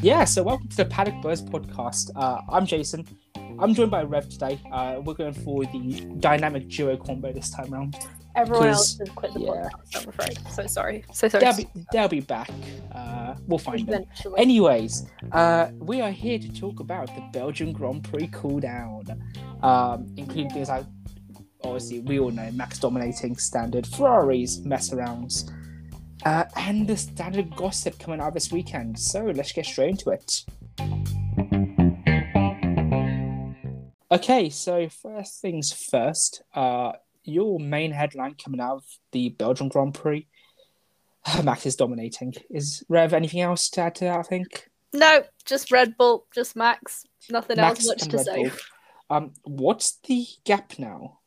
Yeah, so welcome to the Paddock Buzz podcast. Uh, I'm Jason. I'm joined by Rev today. Uh, we're going for the dynamic duo combo this time around. Everyone else has quit the yeah. podcast, I'm afraid. So sorry. So sorry. They'll be, they'll be back. Uh, we'll find them. Anyways, uh, we are here to talk about the Belgian Grand Prix cool down, um, including things like obviously we all know Max dominating standard Ferraris mess arounds, uh, and the standard gossip coming out this weekend. So let's get straight into it. Okay, so first things first, uh, your main headline coming out of the Belgian Grand Prix. Max is dominating. Is Rev anything else to add to that? I think. no, just Red Bull, just Max. Nothing Max else much to Red say. Bull. Um, what's the gap now?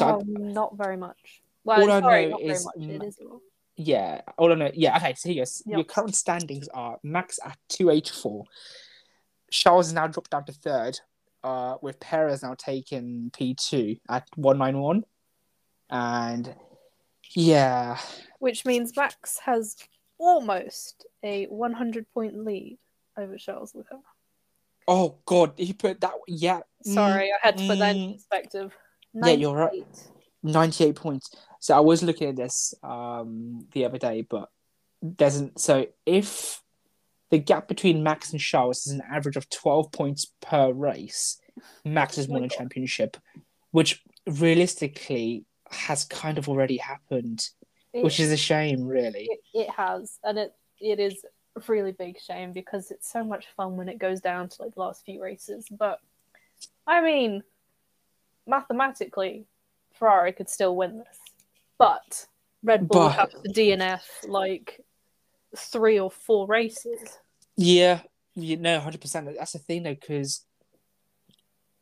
Oh, not very much. Well, All I know not is very much. Ma- It is a lot. Yeah, all I know. Yeah, okay. So here goes. Your Yep. current standings are Max at two eighty four. Charles has now dropped down to third, uh, with Perez now taking P two at one nine one, and yeah, Which means Max has almost a 100 point lead over Charles Leclerc. oh god, he put that. Yeah, mm, Sorry, I had to put that mm. in perspective. Yeah, you're right. 98. 98 points. So I was looking at this um the other day, but doesn't so if the gap between Max and Charles is an average of 12 points per race, Max has won a championship, which realistically has kind of already happened, It- which is a shame, really. it, it has and it it is a really big shame because it's so much fun when it goes down to like the last few races. But i mean mathematically ferrari could still win this but red bull But- have to dnf like three or four races Yeah, you know, 100%. That's the thing, though, because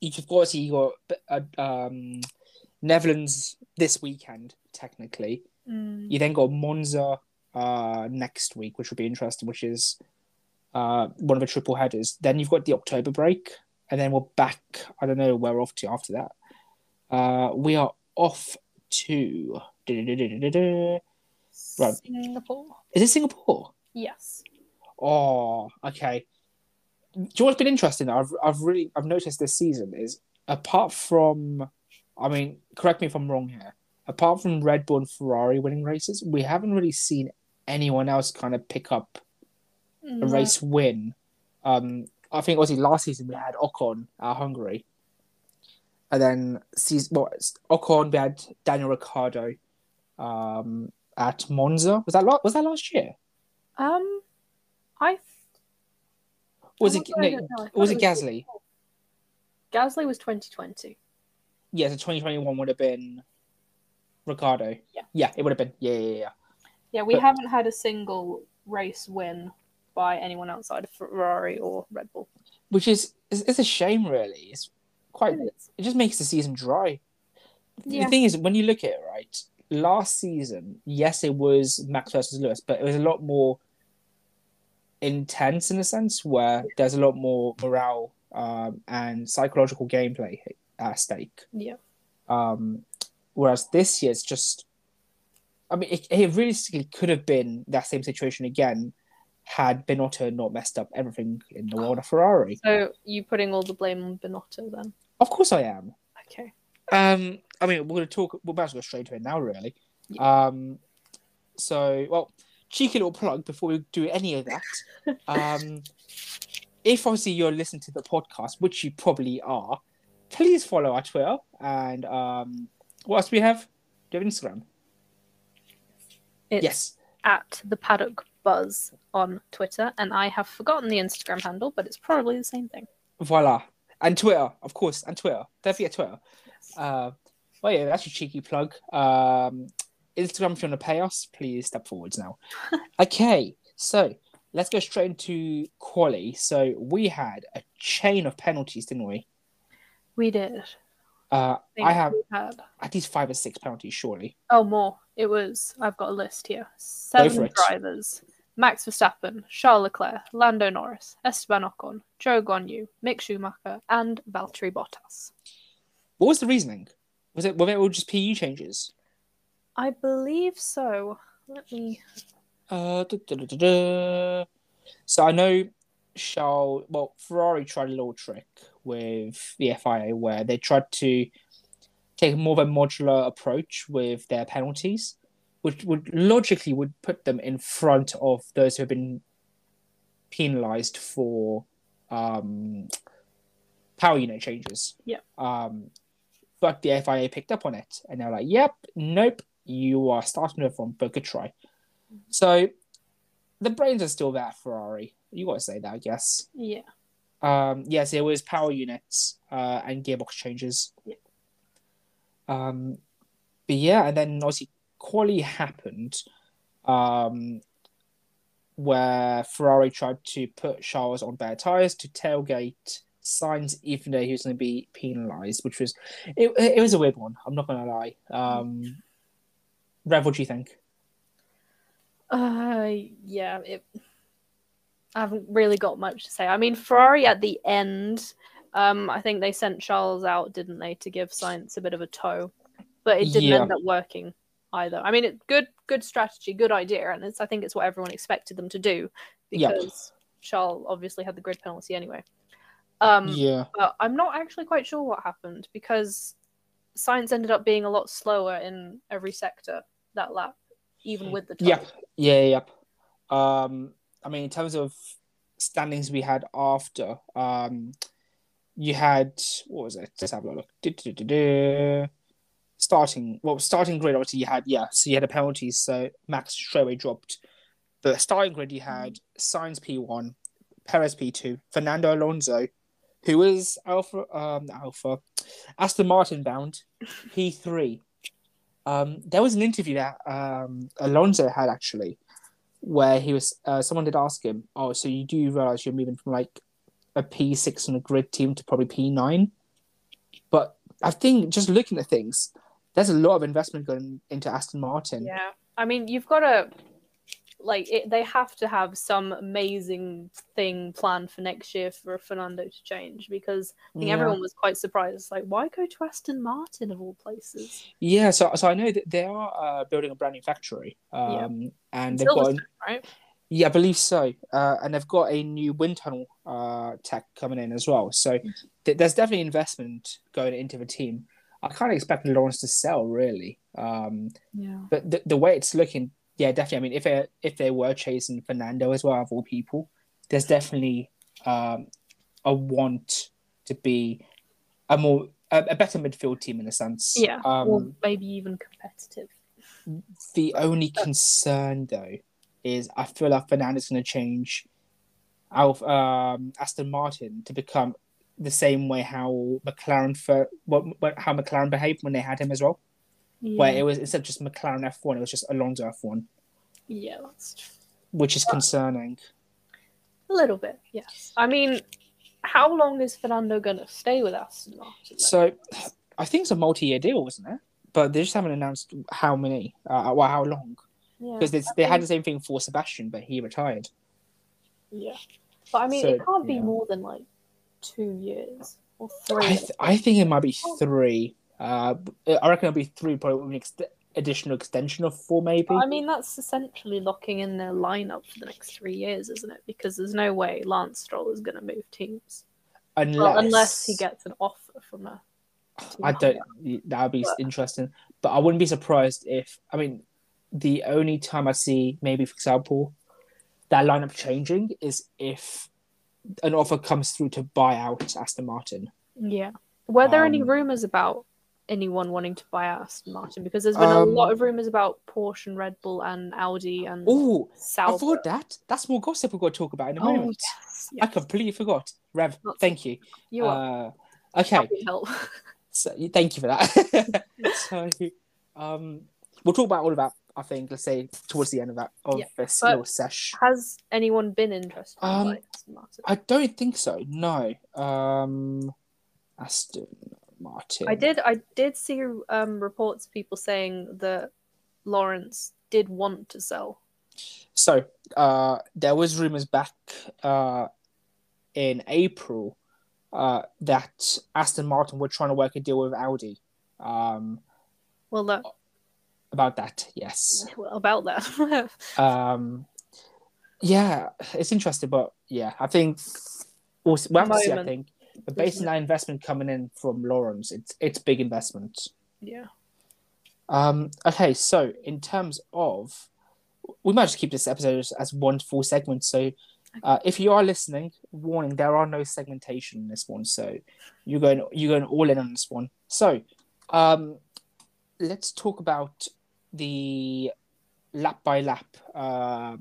you've got, obviously, you got uh, um, Netherlands this weekend, technically. You then got Monza uh, next week, which will be interesting, which is uh, one of the triple headers. Then you've got the October break, and then we're back. I don't know where we're off to after that. Uh, we are off to. Right. singapore Is it Singapore? yes Oh, okay. Do you know what's been interesting? I've I've really I've noticed this season is apart from, I mean, correct me if I'm wrong here. Apart from Red Bull and Ferrari winning races, we haven't really seen anyone else kind of pick up a race win. Um, I think obviously last season we had Ocon at Hungary, and then season well, Ocon we had Daniel Ricciardo, um, at Monza. Was that la- was that last year? um i Or was it no, don't. I was it it Gasly? gasly was 2020 Yeah, so 2021 would have been Ricciardo. Yeah. Yeah, it would have been. Yeah, yeah, yeah. Yeah, we But- haven't had a single race win by anyone outside of Ferrari or Red Bull. Which is it's, it's a shame, really. It's quite. It. It just makes the season dry. Yeah. The thing is, when you look at it, right, last season, yes, it was Max versus Lewis, but it was a lot more intense in a sense where there's a lot more morale um, and psychological gameplay at stake. Yeah. Um, whereas this year, it's just, I mean, it, it realistically could have been that same situation again had Binotto not messed up everything in the world of Ferrari. So you putting all the blame on Binotto then? Of course, I am. Okay. Um, I mean, we're going to talk. We're about to go straight to it now, really. Um, so, well, cheeky little plug before we do any of that. um, if obviously you're listening to the podcast, which you probably are, please follow our Twitter and um, what else do we have? Do you have Instagram? It's yes. at the Paddock Buzz on Twitter, and I have forgotten the Instagram handle, but it's probably the same thing. Voila. And Twitter, of course, and Twitter. Don't forget Twitter. Uh, well, yeah, that's a cheeky plug. Um, Instagram, if you want to pay us, please step forwards now. okay, so let's go straight into quali. So we had a chain of penalties, didn't we? We did. Uh, think I have at least five or six penalties, surely. Oh, more. It was. I've got a list here. Seven drivers: Max Verstappen, Charles Leclerc, Lando Norris, Esteban Ocon, Zhou Guanyu, Mick Schumacher, and Valtteri Bottas. What was the reasoning? Was it were they all just PU changes? I believe so. Let me. Uh, duh, duh, duh. So I know Charles. Well, Ferrari tried a little trick with the FIA where they tried to take more of a modular approach with their penalties, which would logically would put them in front of those who have been penalised for um, power unit changes. Yeah. Um, but the FIA picked up on it, and they're like, "Yep, nope, you are starting from, but good try." So the brains are still there, Ferrari. You got to say that, I guess. Yeah. Um, yes, it was power units uh, and gearbox changes. Yeah. Um, but yeah, and then obviously quali happened, um, where Ferrari tried to put Charles on bare tires to tailgate Sainz, even though he was going to be penalised, which was it, it was a weird one. I'm not going to lie. Um, Rev, what do you think? Uh, yeah, it. I haven't really got much to say. I mean, Ferrari at the end, um, I think they sent Charles out, didn't they, to give Sainz a bit of a tow, but it didn't Yeah. end up working either. I mean, it good, good strategy, good idea, and it's I think it's what everyone expected them to do Yep. because Charles obviously had the grid penalty anyway. Um, yeah, but I'm not actually quite sure what happened because Sainz ended up being a lot slower in every sector that lap, even with the tow. yep, yeah, yep. Um, I mean, in terms of standings we had after, um, you had what was it? Let's have a look. Du-du-du-du-du. Starting well, starting grid obviously you had yeah, so you had a penalty, so Max straight away dropped. The starting grid you had Sainz P one, Perez P two, Fernando Alonso, who is Alpha um Alpha, Aston Martin bound, P three. Um, there was an interview that um Alonso had actually, where he was uh, someone did ask him, "Oh, so you do realize you're moving from like a P six on a grid team to probably P nine? But I think just looking at things, there's a lot of investment going into Aston Martin. Yeah, I mean, you've got to like it, they have to have some amazing thing planned for next year for Fernando to change because I think Yeah. everyone was quite surprised. Like, why go to Aston Martin of all places? Yeah, so so I know that they are uh, building a brand new factory, um, and they've got right? yeah, I believe so, uh, and they've got a new wind tunnel uh, tech coming in as well. So th- there's definitely investment going into the team. I can't expect Lawrence to sell really, um, Yeah. but the, the way it's looking, yeah, definitely. I mean, if they if they were chasing Fernando as well of all people, there's definitely um, a want to be a more a, a better midfield team in a sense. Yeah, Um, or maybe even competitive. The only concern though is I feel like Fernando's going to change Alf, um, Aston Martin to become the same way how McLaren for what, what how McLaren behaved when they had him as well, Yeah, where it was instead of just McLaren F one, it was just Alonso F one, yeah that's true. which is concerning. a little bit. Yes, I mean, how long is Fernando gonna stay with Aston Martin? So I think it's a multi year deal, wasn't it? But they just haven't announced how many, uh, well, how long, yeah, because I they had the same thing for Sebastian, but he retired. yeah, but I mean, So, it can't be yeah. more than like two years or three. I, th- I think it might be three. Uh, I reckon it'll be three, probably with an ex- additional extension of four, maybe. I mean, that's essentially locking in their lineup for the next three years, isn't it? Because there's no way Lance Stroll is going to move teams. unless, Well, unless he gets an offer from a. I don't. That would be But- interesting, but I wouldn't be surprised if. I mean, the only time I see maybe, for example, that lineup changing is if an offer comes through to buy out Aston Martin. Yeah. Were there any Um, rumors about anyone wanting to buy Aston Martin? Because there's been a Um, lot of rumors about Porsche and Red Bull and Audi and Oh, I forgot that. That's more gossip we've got to talk about in a Oh, moment. yes, I completely forgot. Rev, Lots thank you. You are Uh, okay, help. so thank you for that. so, um, we'll talk about all of that. I think let's say towards the end of that of Yeah, this little sesh. Has anyone been interested Um, Martin? I don't think so. No. Um, Aston Martin. I did. I did see um, reports of people saying that Lawrence did want to sell. So, uh, there was rumors back uh, in April uh, that Aston Martin were trying to work a deal with Audi. Um, Well, that about that. Yes. Well, about that. um, yeah, it's interesting, but yeah, I think we'll, we'll have to see. I think, but based on that investment coming in from Lawrence, it's it's big investment. yeah. Um, okay, so in terms of, we might just keep this episode as, as one full segment. So, uh, if you are listening, warning: there are no segmentation in this one, so you're going you're going all in on this one. So, um, let's talk about the lap by lap uh,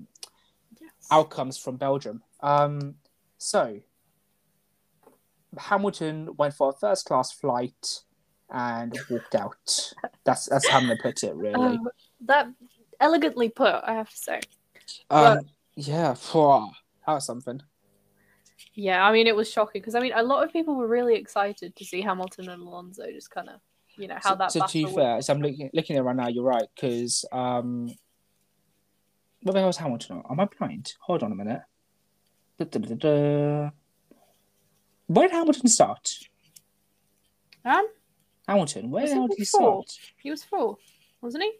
Yes. outcomes from Belgium. Um, so, Hamilton went for a first class flight and walked out. That's that's how I'm gonna put it, really. Um, that elegantly put, I have to say. Um, yeah, phew, that was something. Yeah, I mean, it was shocking because I mean, a lot of people were really excited to see Hamilton and Alonso just kind of, you know, how so, that. so to fair, so I'm looking looking at it right now. You're right because um, where the hell was Hamilton? Am I blind? Hold on a minute. Da, da, da. Where did Hamilton start? Um, Hamilton, where did he start? he was full, wasn't he?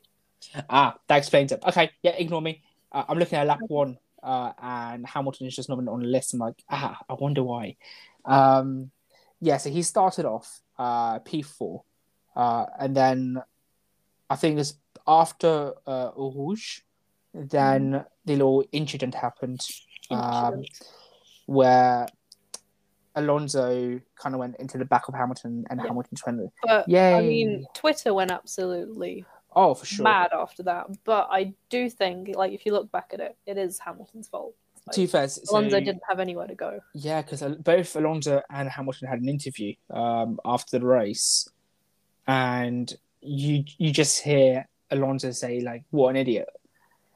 Ah, that explains it. Okay, yeah, ignore me. Uh, I'm looking at lap one, uh, and Hamilton is just not on the list. I'm like, ah, I wonder why. Um, yeah, so he started off uh, P4, uh, and then I think it's after uh, Rouge, then the little incident happened um, Incident. where Alonso kind of went into the back of Hamilton, and Yeah. Hamilton went, but "Yay!" I mean, Twitter went absolutely oh, for sure. mad after that. But I do think, like, if you look back at it, it is Hamilton's fault. To be Like, fair, so- Alonso didn't have anywhere to go. Yeah, because both Alonso and Hamilton had an interview um, after the race, and you you just hear Alonso say like, "What an idiot!"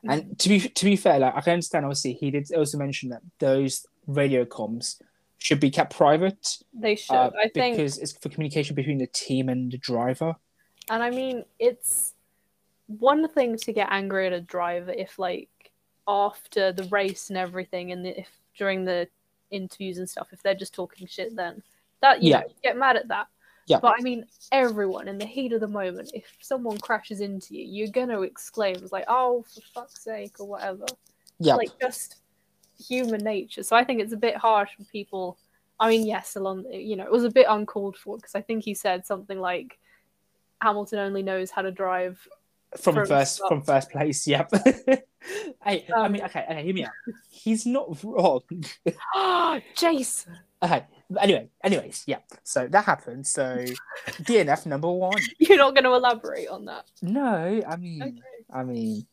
And to be to be fair, like I can understand. Obviously, he did also mention that those radio comms should be kept private They should. uh, I think because it's for communication between the team and the driver. And I mean, it's one thing to get angry at a driver if, like, after the race and everything, and if during the interviews and stuff, if they're just talking shit, then that you Yeah. know, get mad at that. Yeah. But I mean, everyone in the heat of the moment, if someone crashes into you, you're gonna exclaim, it's like, "Oh, for fuck's sake," or whatever. Yeah, Like just human nature. So I think it's a bit harsh for people. I mean, yes, Alon, you know, it was a bit uncalled for because I think he said something like, "Hamilton only knows how to drive." from from first start. from first place. Yep. hey, I Um, mean, okay, okay, hear me out. He's not wrong. Ah, Jason. Okay. Anyway, anyways, yeah. So that happened. So DNF number one. You're not going to elaborate on that. No, I mean, Okay. I mean,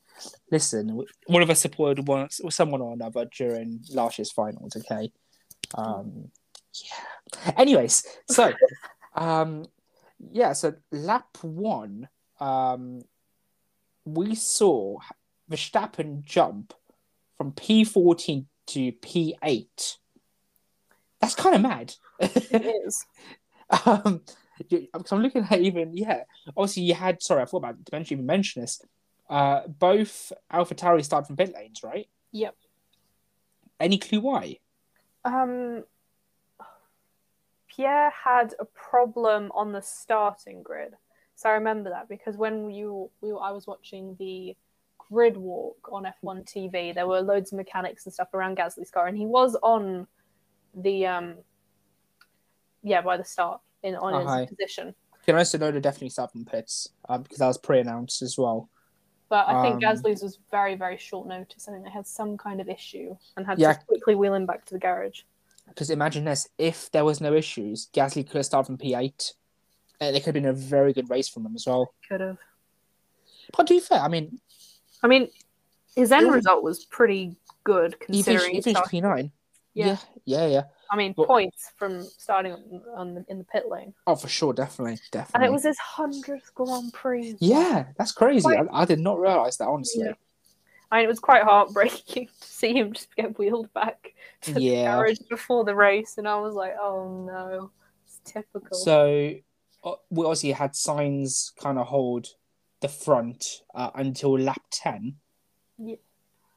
listen. One of us supported one, someone or another during last year's finals. Okay. Um. Yeah. Anyways, so, um, yeah. So lap one, um, we saw Verstappen jump from P fourteen to P eight. That's kind of mad. It is. um, I'm looking at even yeah. Obviously, you had sorry, I forgot about to mention even mention this. Uh, both Alpha Tauri started from pit lanes, right? Yep. Any clue why? Um, Pierre had a problem on the starting grid, so I remember that because when you we I was watching the grid walk on F1 TV, there were loads of mechanics and stuff around Gasly's car, and he was on the um, yeah, by the start in on Oh, his hi. position. Can I also know they definitely start from pits um, because that was pre-announced as well. But I think Um, Gasly's was very, very short notice. I think they had some kind of issue and had Yeah. to quickly wheel him back to the garage. Because imagine this: if there was no issues, Gasly could have started from P8, and it could have been a very good race from him as well. Could have. But to be fair, I mean, I mean, his end Yeah. result was pretty good he finished, considering. he he finished P9. Yeah. yeah, yeah, yeah. I mean, Well- points from starting on, on the, in the pit lane, Oh, for sure, definitely, definitely. and it was his hundredth Grand Prix. Yeah, that's crazy. Quite- I, I did not realize that honestly. Yeah. I mean, it was quite heartbreaking to see him just get wheeled back to the Yeah. garage before the race, and I was like, "Oh no, it's typical." So uh, we obviously had Sainz kind of hold the front uh, until lap ten. Yeah.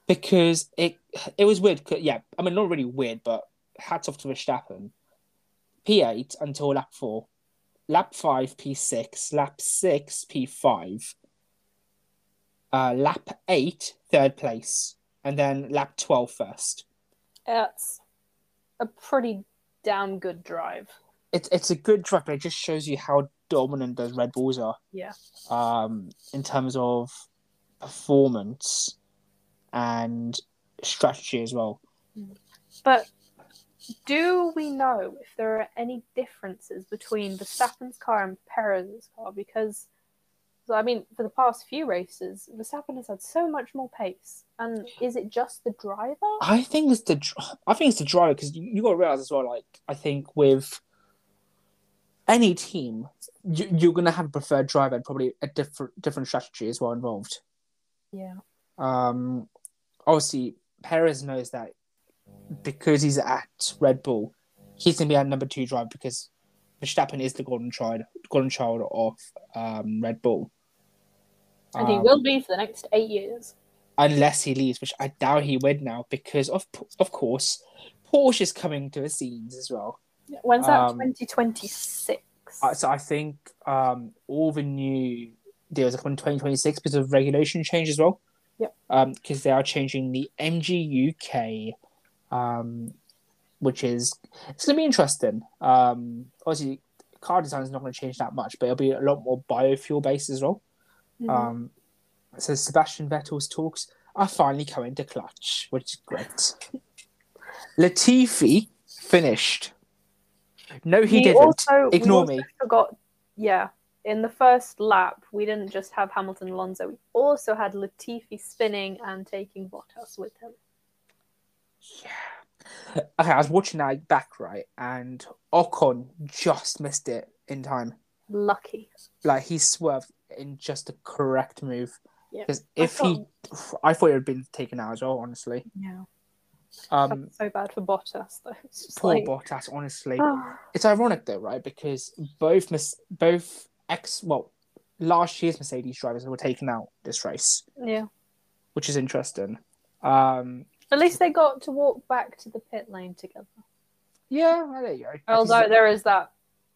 Because it it was weird. Yeah, I mean not really weird, but hats off to Verstappen. P eight until lap four, lap five P six, lap six P five. uh, lap eight, third place, and then lap 12 first. That's a pretty damn good drive. It's it's a good drive, but it just shows you how dominant those Red Bulls are. Yeah. Um, in terms of performance and strategy as well. But do we know if there are any differences between Verstappen's car and Perez's car? Because, so, I mean, for the past few races, Verstappen has had so much more pace. And is it just the driver? I think it's the I think it's the driver because you, you got to realize as well. Like I think with any team, you, you're gonna have a preferred driver and probably a different different strategy as well involved. Yeah. Um, obviously Perez knows that because he's at Red Bull, he's gonna be our number two driver because Verstappen is the golden child, golden child of um, Red Bull. And he Um, will be for the next eight years. unless he leaves, which I doubt he would now because of of course Porsche is coming to the scenes as well. When's that? um, 2026. Uh, So I think um, all the new deals are coming in 2026 because of regulation change as well. Yep. Um, because they are changing the MGU-K, um, which is it's gonna be interesting. Um, obviously, car design is not going to change that much, but it'll be a lot more biofuel based as well. Mhm. Um, so Sebastian Vettel's talks are finally coming to clutch, which is great. Latifi finished. No, he, We didn't. also- Ignore me. Forgot. Yeah. In the first lap, we didn't just have Hamilton Alonso. We also had Latifi spinning and taking Bottas with him. Yeah. Okay, I was watching that back right, and Ocon just missed it in time. Lucky. Like he swerved in just the correct move. Yeah. Because I if he, I thought it had been taken out as well. Honestly, Yeah. um, so bad for Bottas, though. Poor like, Bottas. Honestly, Ah, it's ironic though, right? Because both Mes- both ex well last year's Mercedes drivers were taken out this race, yeah. which is interesting. Um, At least they got to walk back to the pit lane together. yeah, well, there you go. Although there is that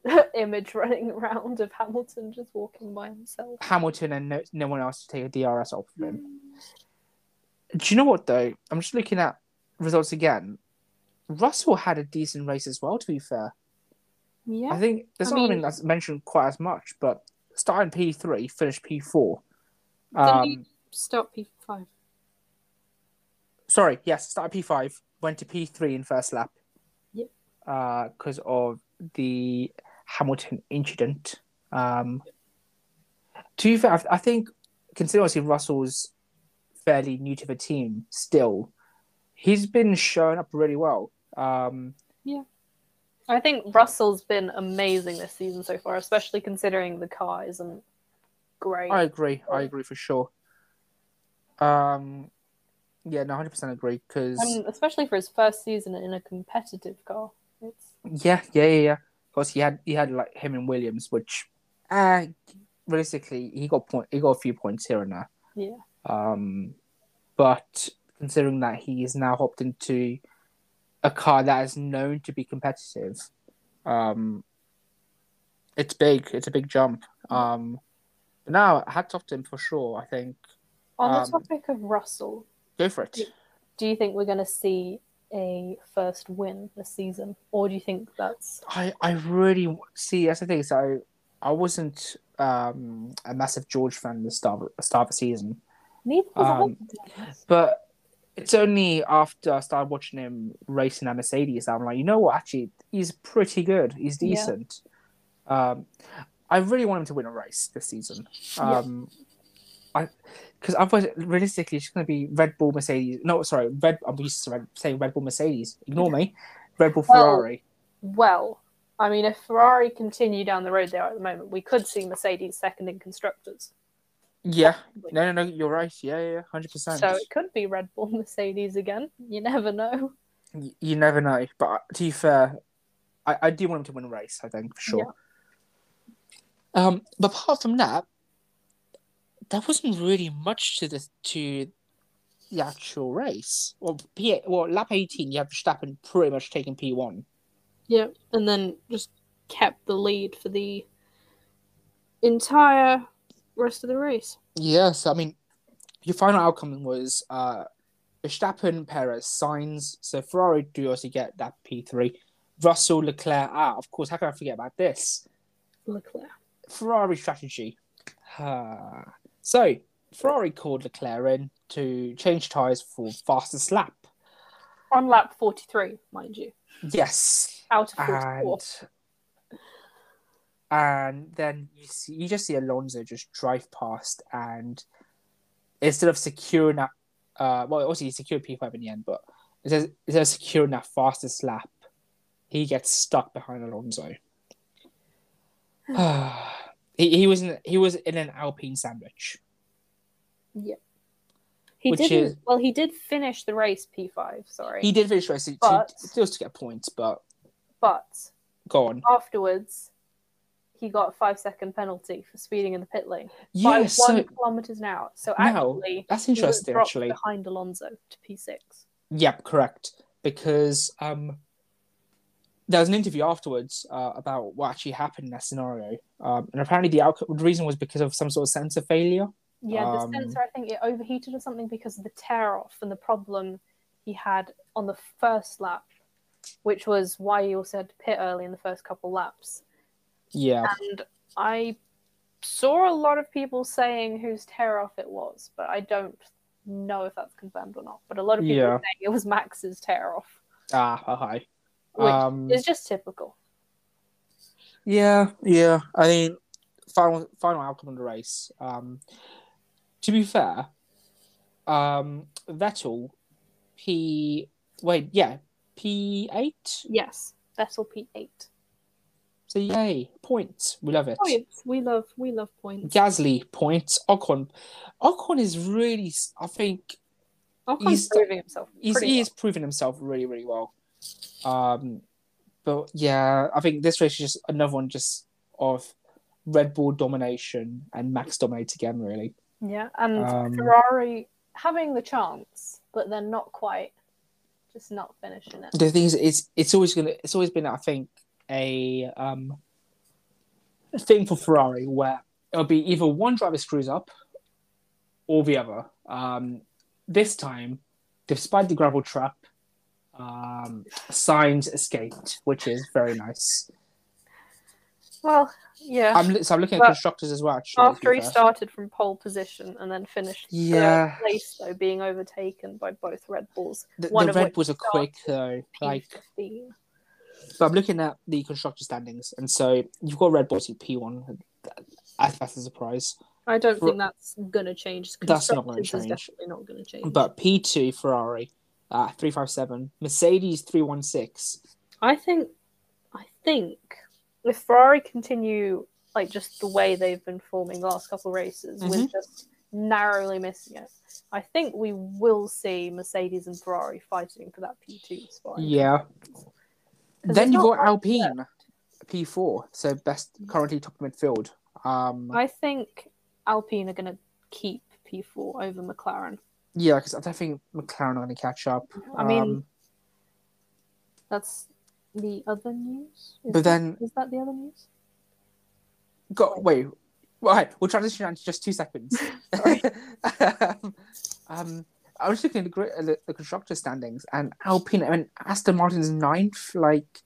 image running around of Hamilton just walking by himself. Hamilton and no, no one else to take a DRS off of him. Do you know what though? I'm just looking at results again. Russell had a decent race as well. To be fair, Yeah. I think there's I not mean- something that's mentioned quite as much, but starting P3, finished P4. Didn't Um, stop P5? Sorry, yes, started P5, went to P3 in first lap. Yep. Because of the Hamilton incident. Um, to be fair, I think, considering obviously Russell's fairly new to the team still, he's been showing up really well. Um, I think Russell's been amazing this season so far, especially considering the car isn't great. I agree. I agree for sure. Um, yeah, no, hundred percent agree. Because especially for his first season in a competitive car. It's yeah, yeah, yeah, yeah. Because he had he had like him and Williams, which, uh, realistically, he got point. He got a few points here and there. yeah. Um, but considering that he is now hopped into a car that is known to be competitive, um, it's big. It's a big jump. Um, but now hats off to him for sure. I think On Um, the topic of Russell, go for it. Do you think we're going to see a first win this season, or do you think that's I, I really see. That's the thing. So I wasn't um, a massive George fan the start of, the start of the season, neither was Um, but it's only after I started watching him racing at Mercedes that I'm like, you know what? Actually, he's pretty good. He's Yeah. decent. Um, I really want him to win a race this season. Yeah. I because otherwise, realistically, it's going to be Red Bull, Mercedes. No, sorry, Red. I'm used to saying Red Bull, Mercedes. Ignore me. Red Bull, Ferrari. Well, I mean, if Ferrari continue down the road they are at the moment, we could see Mercedes second in constructors. Yeah. No, no, no. You're right. Yeah, yeah, hundred percent. So it could be Red Bull Mercedes again. You never know. Y- you never know. But uh, to be fair, I, I do want him to win a race. I think for sure. Um, but apart from that, there wasn't really much to the to the actual race. Well, P well lap eighteen, you have Verstappen pretty much taking P one. Yeah, and then just kept the lead for the entire rest of the race. Yes, I mean, your final outcome was uh, Verstappen, Perez, Sainz. So Ferrari do also get that P3. Russell, Leclerc. Ah, of course. How can I forget about this? Leclerc. Ferrari strategy. So Ferrari called Leclerc in to change tyres for fastest lap. On lap 43, mind you. Yes. Out of 44. And, and then you see you just see Alonso just drive past and instead of securing that uh well obviously he secured P5 in the end, but instead, instead of securing that fastest lap, he gets stuck behind Alonso. he, he was in he was in an Alpine sandwich. Yeah. He didn't. is- Well, he did finish the race P5. Sorry, He did finish race But- to, just to get points, but but go on. afterwards, he got a five second penalty for speeding in the pit lane Yeah, by one kilometers an hour. So actually, that's he was interesting actually. behind Alonso to P6. Yep, correct. Because um, there was an interview afterwards uh, about what actually happened in that scenario, um, and apparently the outcome, the reason was because of some sort of sensor failure. Yeah, the Um, sensor, I think it overheated or something because of the tear off and the problem he had on the first lap, which was why he also had to pit early in the first couple laps. Yeah, And I saw a lot of people saying whose tear off it was, but I don't know if that's confirmed or not. But a lot of people Yeah. saying it was Max's tear off, ah, hi. Which Um, is just typical. yeah, yeah. I mean, final final outcome of the race. Um, to be fair, um, Vettel, P. Wait, yeah, P eight. Yes, Vettel P8. So yay, points. We love it. Points. We love we love points. Gasly points. Ocon, Ocon is really. I think Ocon's he's- proving himself. he's pretty he well. is proving himself really really well. Um, but yeah, I think this race is just another one just of Red Bull domination and Max dominate again. Really, Yeah, and Um, Ferrari having the chance, but they're not quite, just not finishing it. the thing is, it's it's always gonna it's always been I think a um a thing for Ferrari where it'll be either one driver screws up or the other. Um, this time, despite the gravel trap, um, Sainz escaped, which is very nice. Well, yeah. I'm so I'm looking at But constructors as well. Actually, After he fair. started from pole position and then finished Yeah. third place, though, being overtaken by both Red Bulls. the, one the of Red Bulls are quick though. Like, P15. but I'm looking at the constructor standings, and so you've got Red Bulls in P1. I that's a surprise. I don't For- think that's going to change. That's not gonna change. definitely not going to change. But P2 Ferrari, uh, three five seven. Mercedes three one six. I think, I think if Ferrari continue like just the way they've been forming the last couple races, Mhm. with just narrowly missing it, I think we will see Mercedes and Ferrari fighting for that P2 spot. Yeah. Then you've got Alpine, P4, so best currently top of midfield. Um, I think Alpine are going to keep P4 over McLaren. Yeah, because I don't think McLaren are going to catch up. I mean, Um, That's the other news. Is But then- is that the other news? got wait. Right, we'll transition into just two seconds. Um, um, I was looking at the, at the, the constructor standings, and Alpine, I mean, Aston Martin's ninth. Like,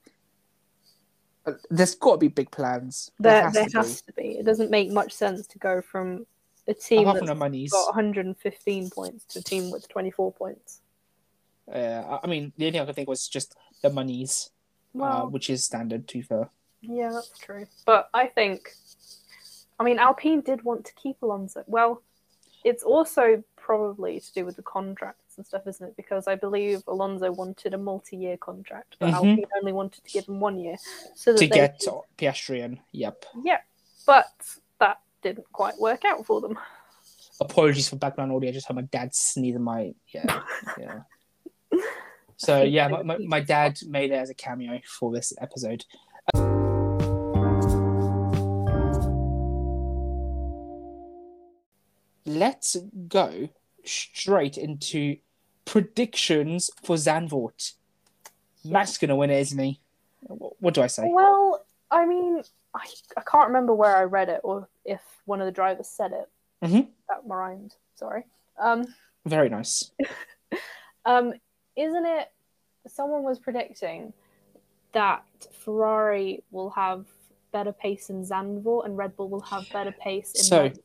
uh, there's got to be big plans. There, has there to be. has to be. It doesn't make much sense to go from a team Apart that's from the monies. got 115 points to a team with 24 points. Uh, I- mean, the only thing I could think was just the monies, uh, which is standard, to be fair. yeah, that's true. But I think, I mean, Alpine did want to keep Alonso. Well, it's also probably to do with the contracts and stuff, isn't it? Because I believe Alonso wanted a multi-year contract, but Mhm. Alpine only wanted to give him one year, so To get could- Piastrian, yep. Yeah, but that didn't quite work out for them. Apologies for background audio, I just had my dad sneeze in my, yeah, yeah. So, yeah, my, my, my dad made it as a cameo for this episode. Let's go straight into predictions for Zandvoort. Matt's gonna win it, isn't he? What, what do I say? Well, I mean, I, I can't remember where I read it or if one of the drivers said it. Mhm. That rhymed. Sorry. Um, Very nice. um, isn't it? Someone was predicting that Ferrari will have better pace in Zandvoort and Red Bull will have better pace in. So- Monza.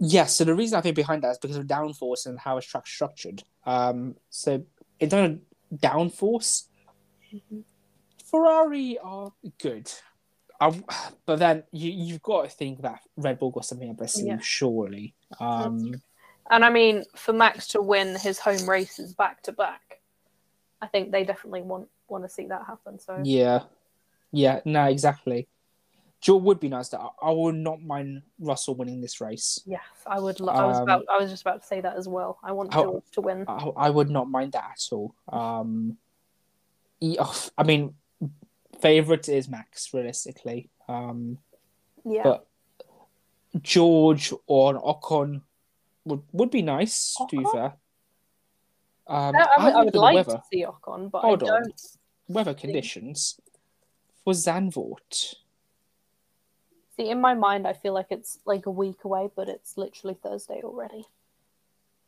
Yes, so the reason I think behind that is because of downforce and how it's track structured. Um, so in terms of downforce, Mhm. Ferrari are good. I, but then you, you've got to think that Red Bull got something up their sleeve, Yeah. surely. Um, And I mean, for Max to win his home races back to back, I think they definitely want want to see that happen. So yeah. Yeah, no, exactly. Joe would be nice. That I, I would not mind Russell winning this race. yes, I would. Lo- I was Um, about. I was just about to say that as well. I want how- George to win. I, I would not mind that at all. Um, he- oh, I mean, favorite is Max realistically. Um, Yeah, but George or an Ocon would would be nice. To be Ocon? fair, um, I, I would, I would like weather, to see Ocon, but Hold I don't. weather conditions for Zandvoort. See, in my mind, I feel like it's like a week away, but it's literally Thursday already.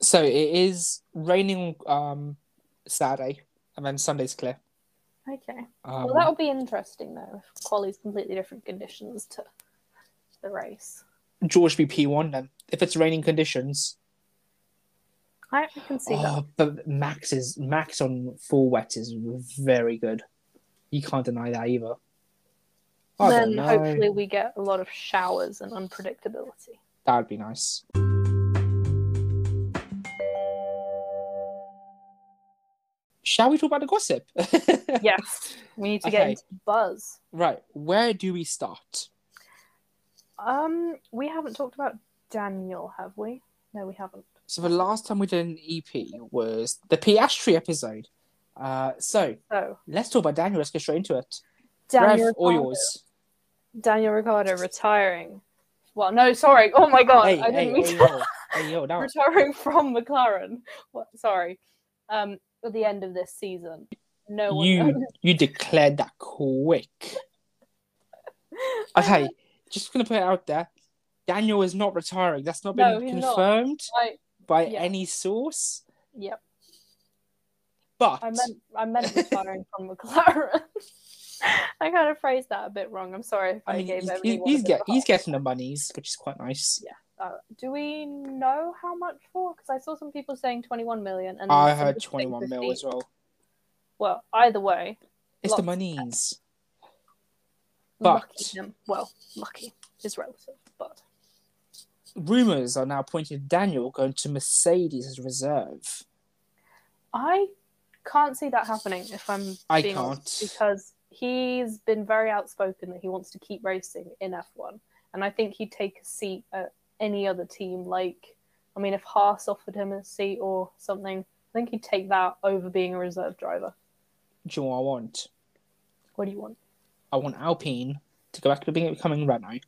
So it is raining um Saturday, and then Sunday's clear. Okay. Um, Well, that would be interesting though. If quali's completely different conditions to the race. George be P one then. If it's raining conditions, I, can see that. oh, but Max is Max on full wet is very good. You can't deny that either. I then hopefully we get a lot of showers and unpredictability. That would be nice. Shall we talk about the gossip? yes, we need to get Okay. into buzz. Right, where do we start? Um, we haven't talked about Daniel, have we? No, we haven't. So the last time we did an EP was the Piastri episode. Uh, so So let's talk about Daniel. Let's get straight into it. Daniel Rev, all yours. Daniel Ricciardo retiring. Well, no, sorry. Oh my god, Hey, I didn't mean hey, to. yo, hey, yo, retiring from McLaren. What? Sorry. Um, at the end of this season, no one. knows. You you declared that quick. Okay, just gonna put it out there. Daniel is not retiring. That's not been No, he's not. confirmed I, by yeah. any source. yep. But I meant I meant retiring from McLaren. I kind of phrased that a bit wrong. I'm sorry if I, I mean, gave he's, everyone. he's, a bit get, a he's hard getting the monies, which is quite nice. Uh, do we know how much for? Because I saw some people saying 21 million, and I some heard 21 mil as well. Well, either way, It's the Lots. monies. But- him. Well, lucky is relative, but Rumors are now pointing to Daniel going to Mercedes as reserve. I can't see that happening. If I'm I being honest, can't. because he's been very outspoken that he wants to keep racing in F1, and I think he'd take a seat at any other team. Like, I mean, if Haas offered him a seat or something, I think he'd take that over being a reserve driver. Do you know what I want? What do you want? I want Alpine to go back to being becoming Renault,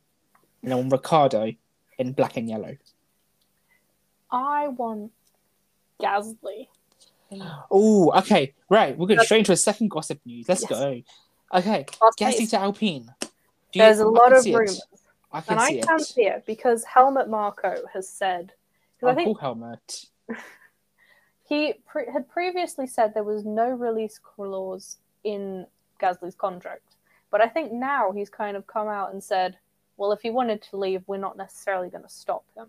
and I want Ricciardo in black and yellow. I want Gasly. Oh, okay, right. We're going straight into a second gossip news. Let's Yes. go. Okay, Gasly to Alpine. Do you- There's a I lot of rumors, I can and see I can it. see it because Helmut Marko has said. Because Oh, I think cool helmet. he pre- had previously said there was no release clause in Gasly's contract, but I think now he's kind of come out and said, "Well, if he wanted to leave, we're not necessarily going to stop him."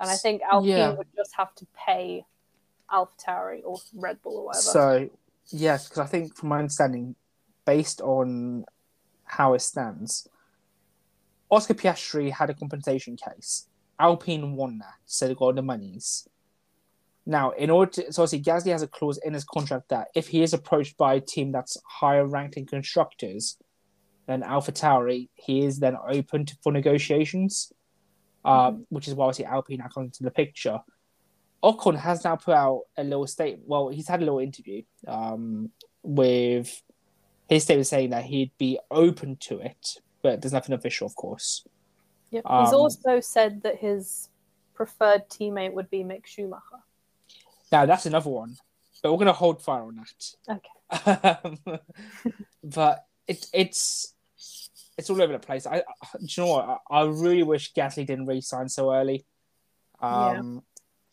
And I think Alpine Yeah. would just have to pay AlphaTauri or Red Bull or whatever. So, yes, because I think from my understanding, based on how it stands, Oscar Piastri had a compensation case. Alpine won that, so they got the monies. Now, in order to, so obviously Gasly has a clause in his contract that if he is approached by a team that's higher ranked in constructors than Alpha Tauri, he is then open to, for negotiations, uh, which is why obviously Alpine now comes into the picture. Ocon has now put out a little statement. Well, he's had a little interview um, with his statement saying that he'd be open to it, but there's nothing official, of course. Yep. He's um, also said that his preferred teammate would be Mick Schumacher. Now that's another one, but we're gonna hold fire on that. Okay. Um, but it, it's it's all over the place. I, do you know what? I, I really wish Gasly didn't re-sign so early. Um,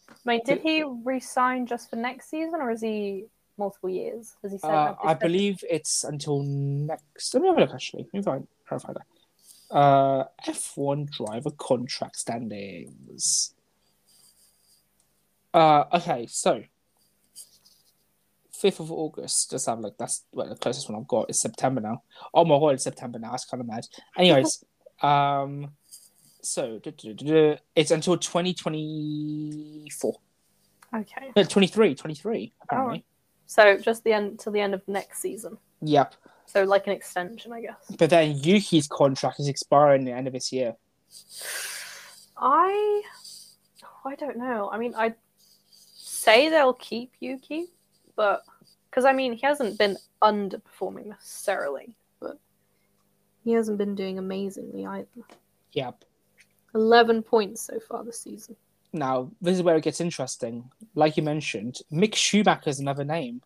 I mean, did he resign just for next season, or is he multiple years? Has he said? Uh, I believe it's until next. Let me have a look. Actually, me find, clarify that. Uh, F1 driver contract standings. Uh, okay, so fifth of August. Just have a look. That's well, the closest one I've got is September now. Oh my god, it's September now. That's kind of mad. Anyways, um, so duh, duh, duh, it's until twenty twenty four. Okay, No, 23, 23, apparently. so just the end till the end of next season. Yep. So like an extension, I guess. But then Yuki's contract is expiring at the end of this year. I, oh, I don't know. I mean, I'd say they'll keep Yuki, but because I mean, he hasn't been underperforming necessarily, but he hasn't been doing amazingly either. Yep. Eleven points so far this season. Now, this is where it gets interesting. Like you mentioned, Mick Schumacher's another name.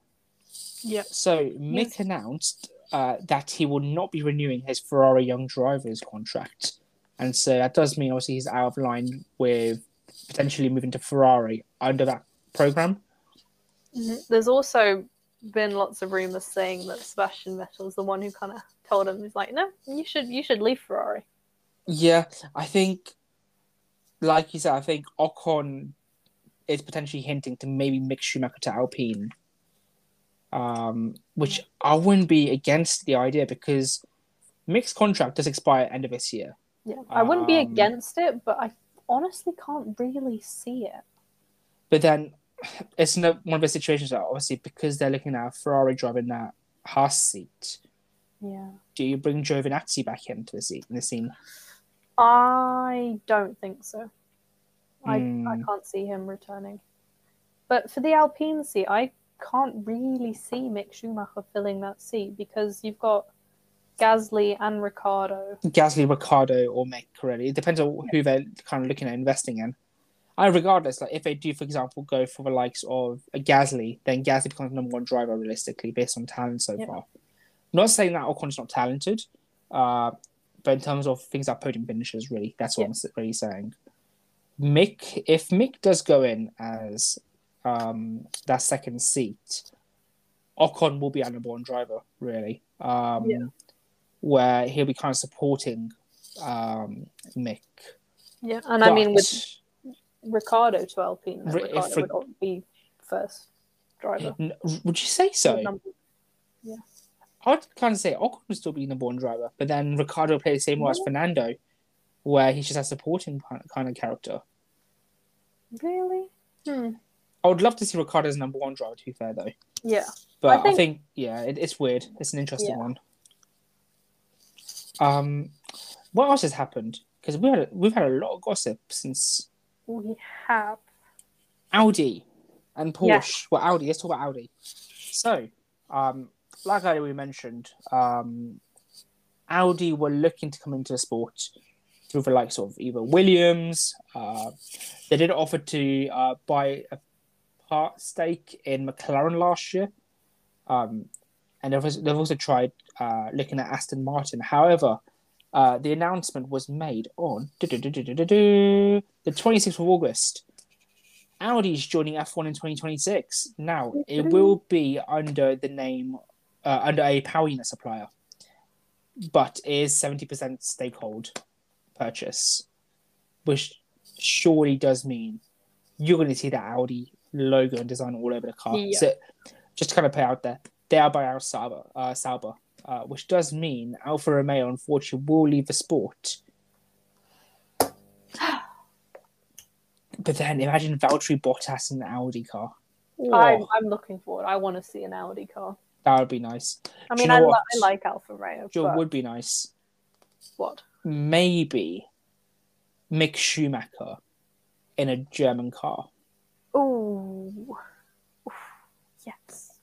Yeah. So Mick Yes. announced uh, that he will not be renewing his Ferrari Young Drivers contract. And so that does mean obviously he's out of line with potentially moving to Ferrari under that program. There's also been lots of rumors saying that Sebastian Vettel's the one who kind of told him he's like, no, you should you should leave Ferrari. Yeah, I think, like you said, I think Ocon is potentially hinting to maybe Mick Schumacher to Alpine, um, which I wouldn't be against the idea because Mick's contract does expire end of this year. Yeah, I wouldn't be Um, against it, but I honestly can't really see it. But then it's no, one of the situations that obviously because they're looking at Ferrari driving that Haas seat, Yeah. do you bring Giovinazzi back into the seat in the scene? I don't think so. I, I Hmm. can't see him returning. But for the Alpine seat, I can't really see Mick Schumacher filling that seat because you've got Gasly and Ricciardo. Gasly, Ricciardo, or Mick really. It depends on who they're kind of looking at investing in. And regardless, like if they do, for example, go for the likes of a Gasly, then Gasly becomes number one driver realistically based on talent so Yeah. far. Not saying that Ocon's not talented, uh, but in terms of things like podium finishes, really, that's what I'm really saying. Mick, if Mick does go in as um, that second seat, Ocon will be our number driver, really. Um, Yeah. Where he'll be kind of supporting um, Mick. Yeah, and I mean with Ricciardo to Alpine, then Ri- if Ricciardo Ric- would be first driver. N- Would you say so? Number- I'd kind of say Ocon would still be number one driver, but then Ricciardo will play the same role as Fernando, where he's just a supporting kind kind of character. Really? Hmm. I would love to see Ricciardo's number one driver, to be fair, though. Yeah. But I think, think- yeah, it, it's weird. It's an interesting Yeah. one. Um, what else has happened? Because we had we've had a lot of gossip since We have. Audi and Porsche. Yes. Well, Audi. Let's talk about Audi. So, um, like earlier we mentioned, um, Audi were looking to come into the sport through the likes of either Williams. Uh, they did offer to uh, buy a part stake in McLaren last year, um, and they've also, they've also tried uh, looking at Aston Martin. However, uh, the announcement was made on the 26th of August. Audi's joining F1 in 2026. Now, it will be under the name, uh, under a power unit supplier, but is 70% stakehold purchase, which surely does mean you're going to see the Audi logo and design all over the car. Yeah. So, just to kind of put out there, they are by our Sauber, uh, Sauber uh, which does mean Alfa Romeo, unfortunately, will leave the sport. But then imagine Valtteri Bottas in the Audi car. I'm, Oh, I'm looking forward. I want to see an Audi car. that would be nice. I Do you mean, I, know li- what? I like Alfa Romeo, It but would be nice. what? Maybe Mick Schumacher in a German car. Oof. Yes.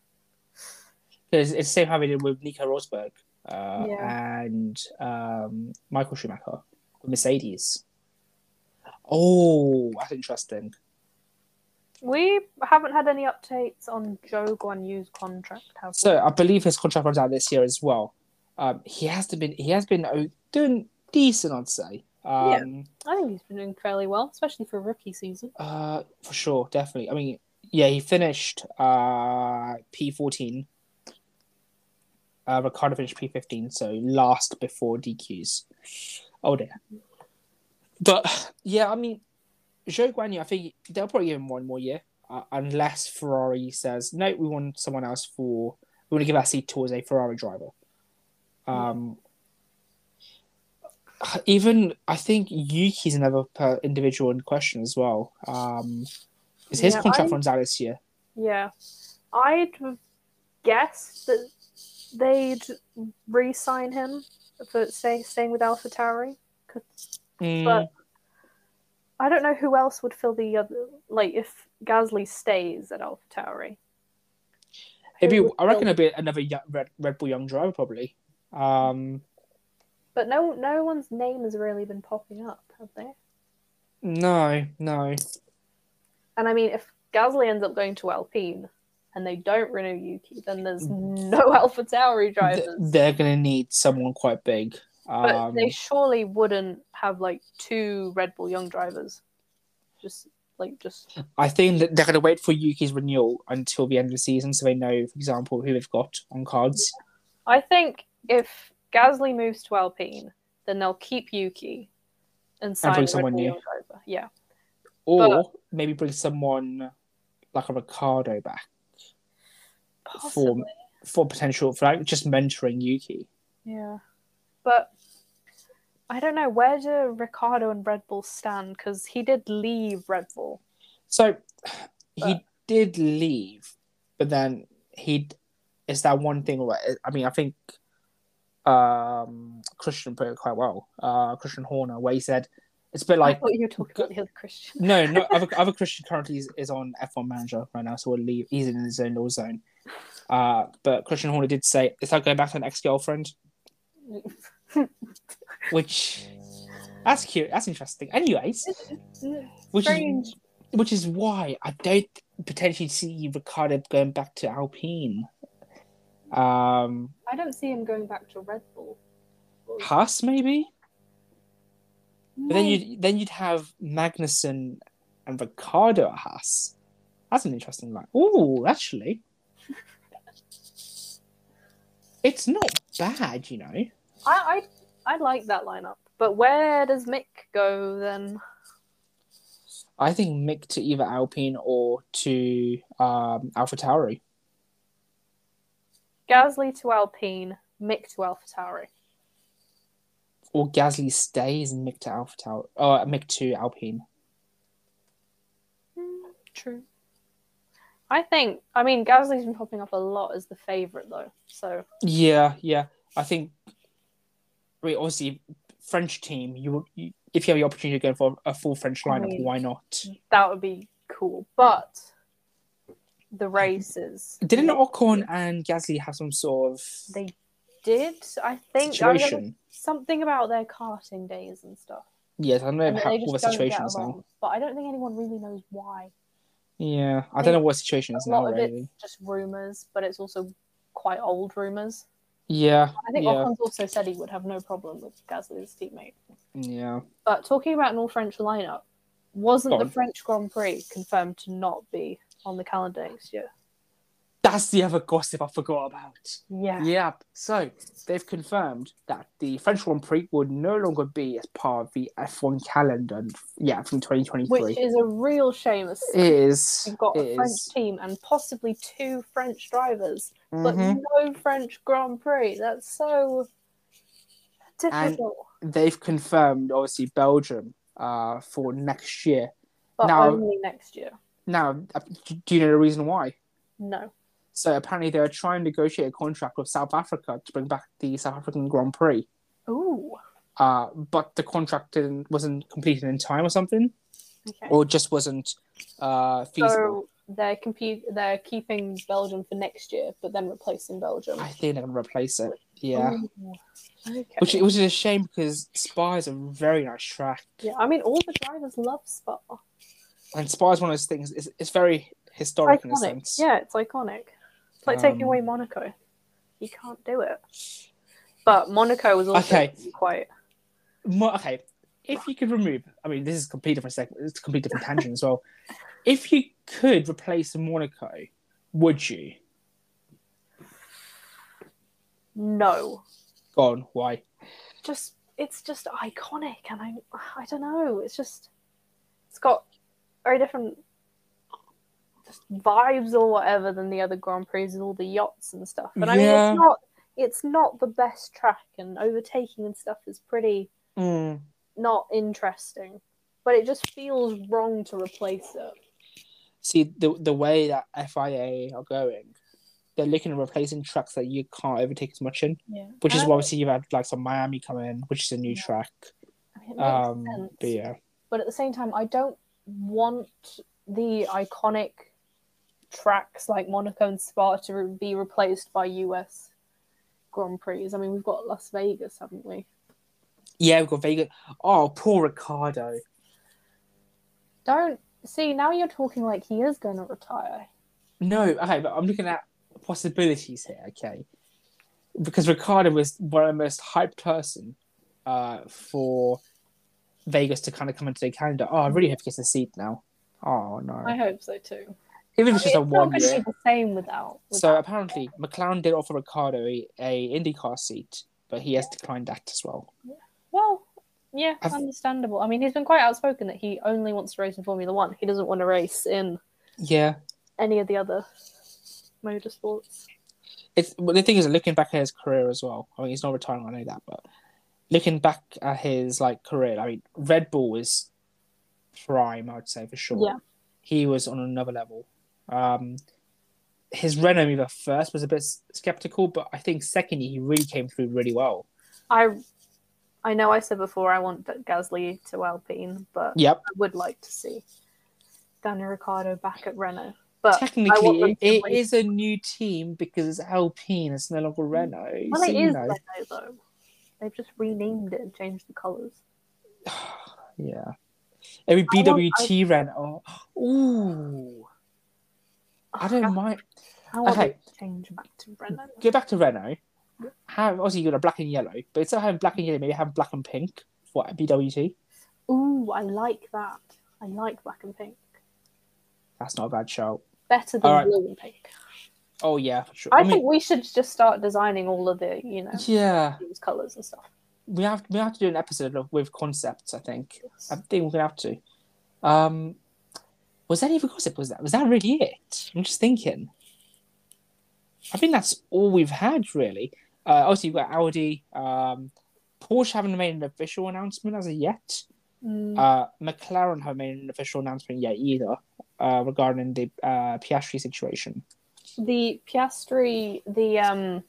Because it's the same how we did with Nico Rosberg uh, Yeah. and um, Michael Schumacher with Mercedes. Oh, that's interesting. We haven't had any updates on Zhou Guanyu's contract. Have we? So I believe his contract runs out this year as well. Um, he has to been he has been doing decent, I'd say. Um, I think he's been doing fairly well, especially for a rookie season. uh, for sure, definitely. I mean, yeah, he finished uh P fourteen. Uh, Ricciardo finished P fifteen, so last before DQs. Oh dear. But yeah, I mean, Zhou Guanyu, I think they'll probably give him one more year, uh, unless Ferrari says no, we want someone else for. We want to give our seat towards a Ferrari driver. Um, even I think Yuki's another per individual in question as well. Um, is his Yeah, contract I- runs out this year? Yeah, I'd guessed that they'd re-sign him for stay, staying with AlphaTauri. Mm, But I don't know who else would fill the other. Like if Gasly stays at AlphaTauri, maybe I reckon it'll be another young, Red, Red Bull young driver probably. Um, but no, no one's name has really been popping up, have they? no, no. And I mean, if Gasly ends up going to Alpine and they don't renew Yuki, then there's no AlphaTauri Th- drivers. they're gonna need someone quite big. But Um, they surely wouldn't have like two Red Bull young drivers. Just like just I think that they're gonna wait for Yuki's renewal until the end of the season, so they know, for example, who they've got on cards. I think if Gasly moves to Alpine, then they'll keep Yuki and sign bring someone new. driver. Yeah. Or But- maybe bring someone like a Ricciardo back Possibly. for potential for like just mentoring Yuki. Yeah. But I don't know, where do Ricciardo and Red Bull stand? Because he did leave Red Bull. So he did leave, but then he it's that one thing where I mean I think um Christian put it quite well. Uh Christian Horner where he said it's a bit I like thought you were talking about the other Christian. no, no other, other Christian currently is, is on F1 manager right now, so we'll leave he's in his own little zone. Uh but Christian Horner did say it's like going back to an ex girlfriend, which that's cute, that's interesting. Anyways, which Strange. is which is why I don't potentially see Ricciardo going back to Alpine. Um, I don't see him going back to Red Bull. Haas maybe, but then Maybe. you then you'd have Magnussen and Ricciardo at Haas. That's an interesting line. Oh, actually, it's not bad, you know. I, I I like that lineup. But where does Mick go then? I think Mick to either Alpine or to um, AlphaTauri. Gasly to Alpine, Mick to AlphaTauri. Or Gasly stays and Mick to AlphaTauri. Or Mick to Alpine. Hmm, true. I think I mean Gasly's been popping up a lot as the favourite though. So Yeah, yeah. I think. I mean, obviously, French team. You, would- you if you have the opportunity to go for a full French I lineup, mean- why not? that would be cool. But the races Didn't Ocon and Gasly have some sort of they did, I think I situation? something about their karting days and stuff. Yes, I don't know how, what the situation is now. But I don't think anyone really knows why. Yeah, I think don't know what situation is now. Really. just rumours, but it's also quite old rumours. Yeah, I think yeah, Ocon's also said he would have no problem with Gasly's teammate. yeah. But talking about an all French lineup, wasn't the. French Grand Prix confirmed to not be on the calendar next year? That's the other gossip I forgot about. Yeah. Yeah, so they've confirmed that the French Grand Prix would no longer be as part of the F1 calendar. Yeah, from 2023. Which is a real shame. It is. You've got it a French is. team and possibly two French drivers, but Mhm. no French Grand Prix. That's so difficult. They've confirmed, obviously, Belgium uh, for next year. but now- only next year. Now, uh, do you know the reason why? No. So apparently, they're trying to negotiate a contract with South Africa to bring back the South African Grand Prix. Ooh. Uh, but the contract didn't, wasn't completed in time or something, Okay. or just wasn't uh, feasible. So they're compete. They're keeping Belgium for next year, but then replacing Belgium. I think they're going to replace it. Yeah. Ooh. Okay. Which, which is a shame because Spa is a very nice track. yeah, I mean, all the drivers love Spa. And is one of those things, it's, it's very historic in a sense. Yeah, it's iconic. It's like taking Um, away Monaco. You can't do it. But Monaco was also Okay. quite. Mo- okay, if you could remove, I mean, this is a complete different segment. It's a complete different tangent as well. If you could replace Monaco, would you? No. Go on. Why? Just it's just iconic, and I I don't know. It's just it's got very different just vibes or whatever than the other Grand Prix with all the yachts and stuff. And I mean, Yeah. it's not it's not the best track, and overtaking and stuff is pretty Mm. not interesting. But it just feels wrong to replace it. See the the way that FIA are going, they're looking at replacing tracks that you can't overtake as much in, Yeah, which is why obviously you've had like some Miami come in, which is a new Yeah. track. I mean, it makes Um, sense. but yeah, but at the same time, I don't want the iconic tracks like Monaco and Spa to re- be replaced by US Grand Prix. I mean, we've got Las Vegas, haven't we? yeah, we've got Vegas. Oh, poor Ricciardo. Don't see now you're talking like he is going to retire. No, okay, but I'm looking at possibilities here, okay? Because Ricciardo was one of the most hyped person uh, for Vegas to kind of come into the calendar. Oh, I really hope he gets a seat now. Oh no, I hope so too. even if it's just a one year. the same without. So without apparently, McLaren did offer Ricciardo a, a IndyCar seat, but he has declined that as well. well, yeah, I've- understandable. I mean, he's been quite outspoken that he only wants to race in Formula One. He doesn't want to race in Yeah, any of the other motorsports. it's but the thing is, looking back at his career as well. I mean, he's not retiring. I know that, but looking back at his like career, I mean, Red Bull was prime. I would say for sure. Yeah. he was on another level. Um, his Renault move at first was a bit skeptical, but I think secondly he really came through really well. I I know I said before I want Gasly to Alpine, but Yep. I would like to see Daniel Ricciardo back at Renault. But Technically, it, is a new team because it's Alpine. It's no longer Renault. well, so, it you know. Renault though. They've just renamed it and changed the colours. yeah. Every I want- BWT Renault. Ooh. I don't mind. I want Okay. to change back to Renault. Go back to Renault. Have obviously you got a black and yellow, but instead of having black and yellow, maybe have black and pink for BWT. Ooh, I like that. I like black and pink. That's not a bad shout. Better than Alright. blue and pink. Oh yeah, for sure. I, I, mean, think we should just start designing all of the, you know, yeah, these colours and stuff. we have we have to do an episode of, with concepts. I think. I think we're gonna have to. Um, was that even gossip? Was that was that really it? I'm just thinking. I think that's all we've had really. Uh, obviously, you've got Audi. Um, Porsche haven't made an official announcement as of yet. Mm, Uh, McLaren haven't made an official announcement yet either uh, regarding the uh, Piastri situation. The Piastri, the um,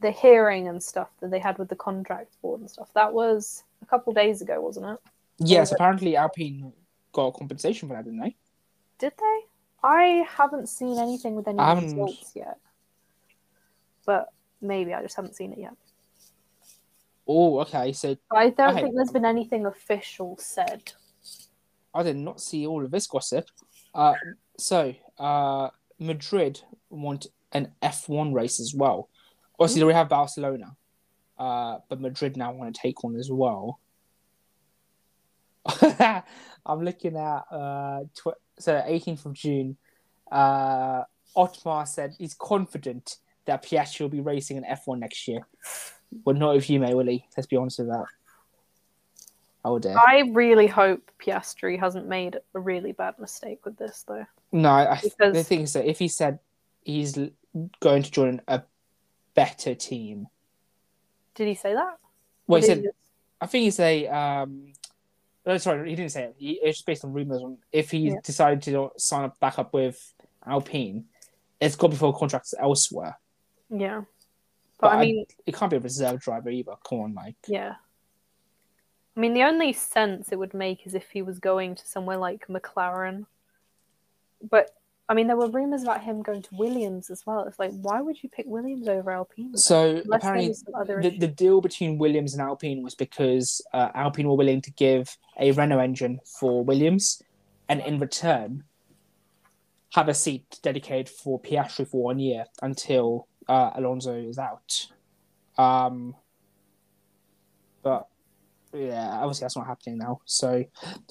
the hearing and stuff that they had with the contract board and stuff. That was a couple days ago, wasn't it? Yes, it- apparently Alpine got compensation for that, didn't they? Did they? I haven't seen anything with any results yet. But maybe I just haven't seen it yet. Oh, okay. So I don't Okay. think there's been anything official said. I did not see all of this gossip. Uh, so uh, Madrid want an F1 race as well. Obviously, we have Barcelona, uh, but Madrid now want to take one as well. I'm looking at uh, tw- so 18th of June. Uh, Otmar said he's confident that Piastri will be racing an F1 next year. Well, not if you, may, will he? Let's be honest with that. Oh dear. I really hope Piastri hasn't made a really bad mistake with this, though. No, I, I- Because- the thing is that if he said he's going to join a better team, Did he say that? well, he did said just- I think he said, um, oh, sorry, he didn't say it. He, it's just based on rumors. On if he Yeah. decided to sign up back up with Alpine, it's got before contracts elsewhere. Yeah. But But, I I- mean, It can't be a reserve driver either. Come on, like yeah. I mean, the only sense it would make is if he was going to somewhere like McLaren. But, I mean, there were rumors about him going to Williams as well. It's like, why would you pick Williams over Alpine? so. Unless apparently, the, the deal between Williams and Alpine was because uh, Alpine were willing to give a Renault engine for Williams, and in return, have a seat dedicated for Piastri for one year until uh, Alonso is out. Um, but yeah, obviously that's not happening now. So,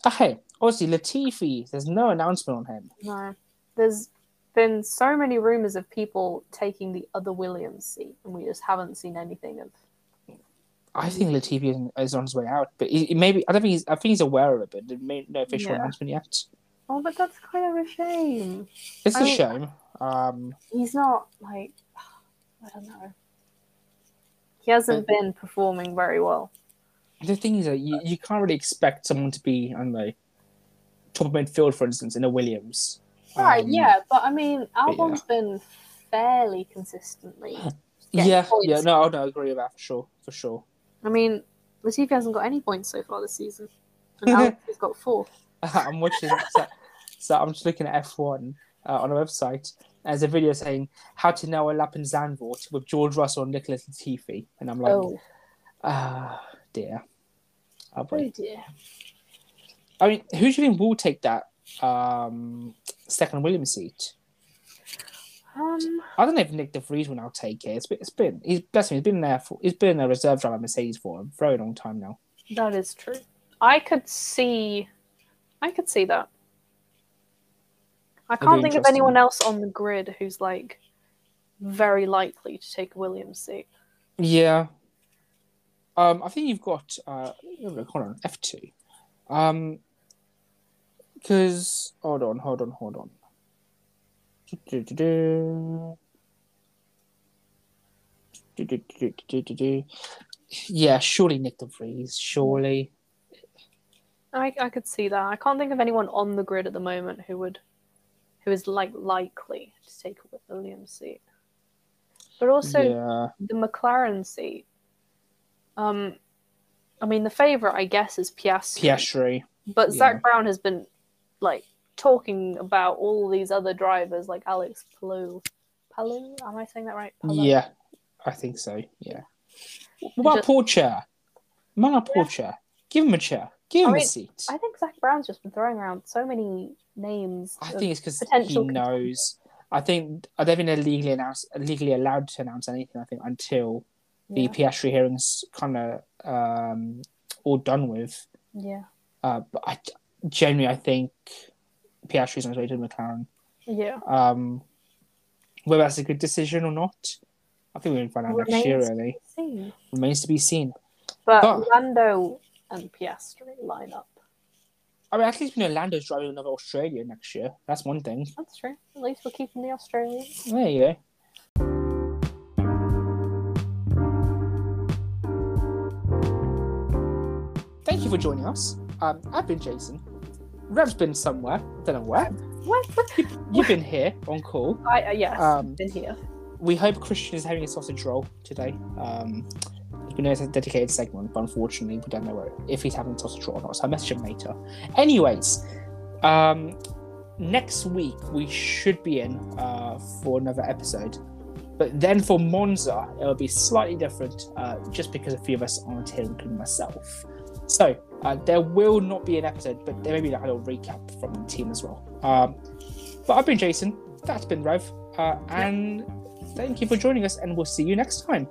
okay, obviously Latifi, there's no announcement on him. No, there's been so many rumors of people taking the other Williams seat, and we just haven't seen anything of. I think Latifi is, on his way out, but he, he maybe I don't think he's. I think he's aware of it, but there made no official Yeah. announcement yet. Oh, but that's kind of a shame. It's a I mean- shame. Um, He's not like I don't know. He hasn't been performing very well. the thing is that you, you can't really expect someone to be, I don't know, top of midfield, for instance, in a Williams. Right, Um, yeah, but I mean, Albon's been fairly consistently. Yeah, points. yeah, no, no, I agree with that for sure, for sure. I mean, Latifi hasn't got any points so far this season, and Albon has got four. I'm watching, so, so I'm just looking at F1 uh, on a website. There's a video saying how to nail a lap in Zandvoort with George Russell and Nicholas Latifi, and I'm like, Oh, ah, dear. Oh, boy. oh dear. I mean, who do you think will take that um, second Williams seat? Um, I don't know if Nyck De Vries will now take it. It's been, it's been he's bless him, he's been there for he's been a reserve driver at Mercedes for a very long time now. that is true. I could see, I could see that. I can't think of anyone else on the grid who's like very likely to take a Williams seat. Yeah. Um, I think you've got uh, hold on F two, um, because hold on, hold on, hold on. Yeah, surely Nyck De Vries, surely. I, I could see that. I can't think of anyone on the grid at the moment who would, who is like likely to take a Williams seat. But also yeah, the McLaren seat. Um, I mean the favorite, I guess, is Piastri. Piastri. But yeah. Zak Brown has been like talking about all these other drivers, like Alex Palou. Palou, am I saying that right? Palou? Yeah, I think so. Yeah. What about Just- Chair? Man Chair. Give him a chair. Give him I a mean, seat. I think Zak Brown's just been throwing around so many names. I think it's because he knows. I think I don't think they're legally announced, legally allowed to announce anything. I think until the yeah, Piastri hearings kind of um, all done with. yeah, Uh, but I genuinely, I think Piastri's on his way to McLaren. yeah. Um, whether that's a good decision or not, I think we're going to find out next year. Really remains to be seen. But But- Lando and Piastri line up. I mean, at least we know Lando's driving another Australia next year. That's one thing. That's true. At least we're keeping the Australians. There you go. Thank you for joining us. Um, I've been Jason. Rev's been somewhere. I don't know where. What? You've been here on call. I uh, yes, Um, been here. We hope Christian is having a sausage roll today. Um, we know it's a dedicated segment, but unfortunately, we don't know where, if he's having a sausage roll or not. So I'll message him later. Anyways, um, next week we should be in uh, for another episode. But then for Monza, it'll be slightly different uh, just because a few of us aren't here, including myself. So uh, there will not be an episode, but there may be like a little recap from the team as well. Um, but I've been Jason. That's been Rev. Uh, and thank you for joining us, and we'll see you next time.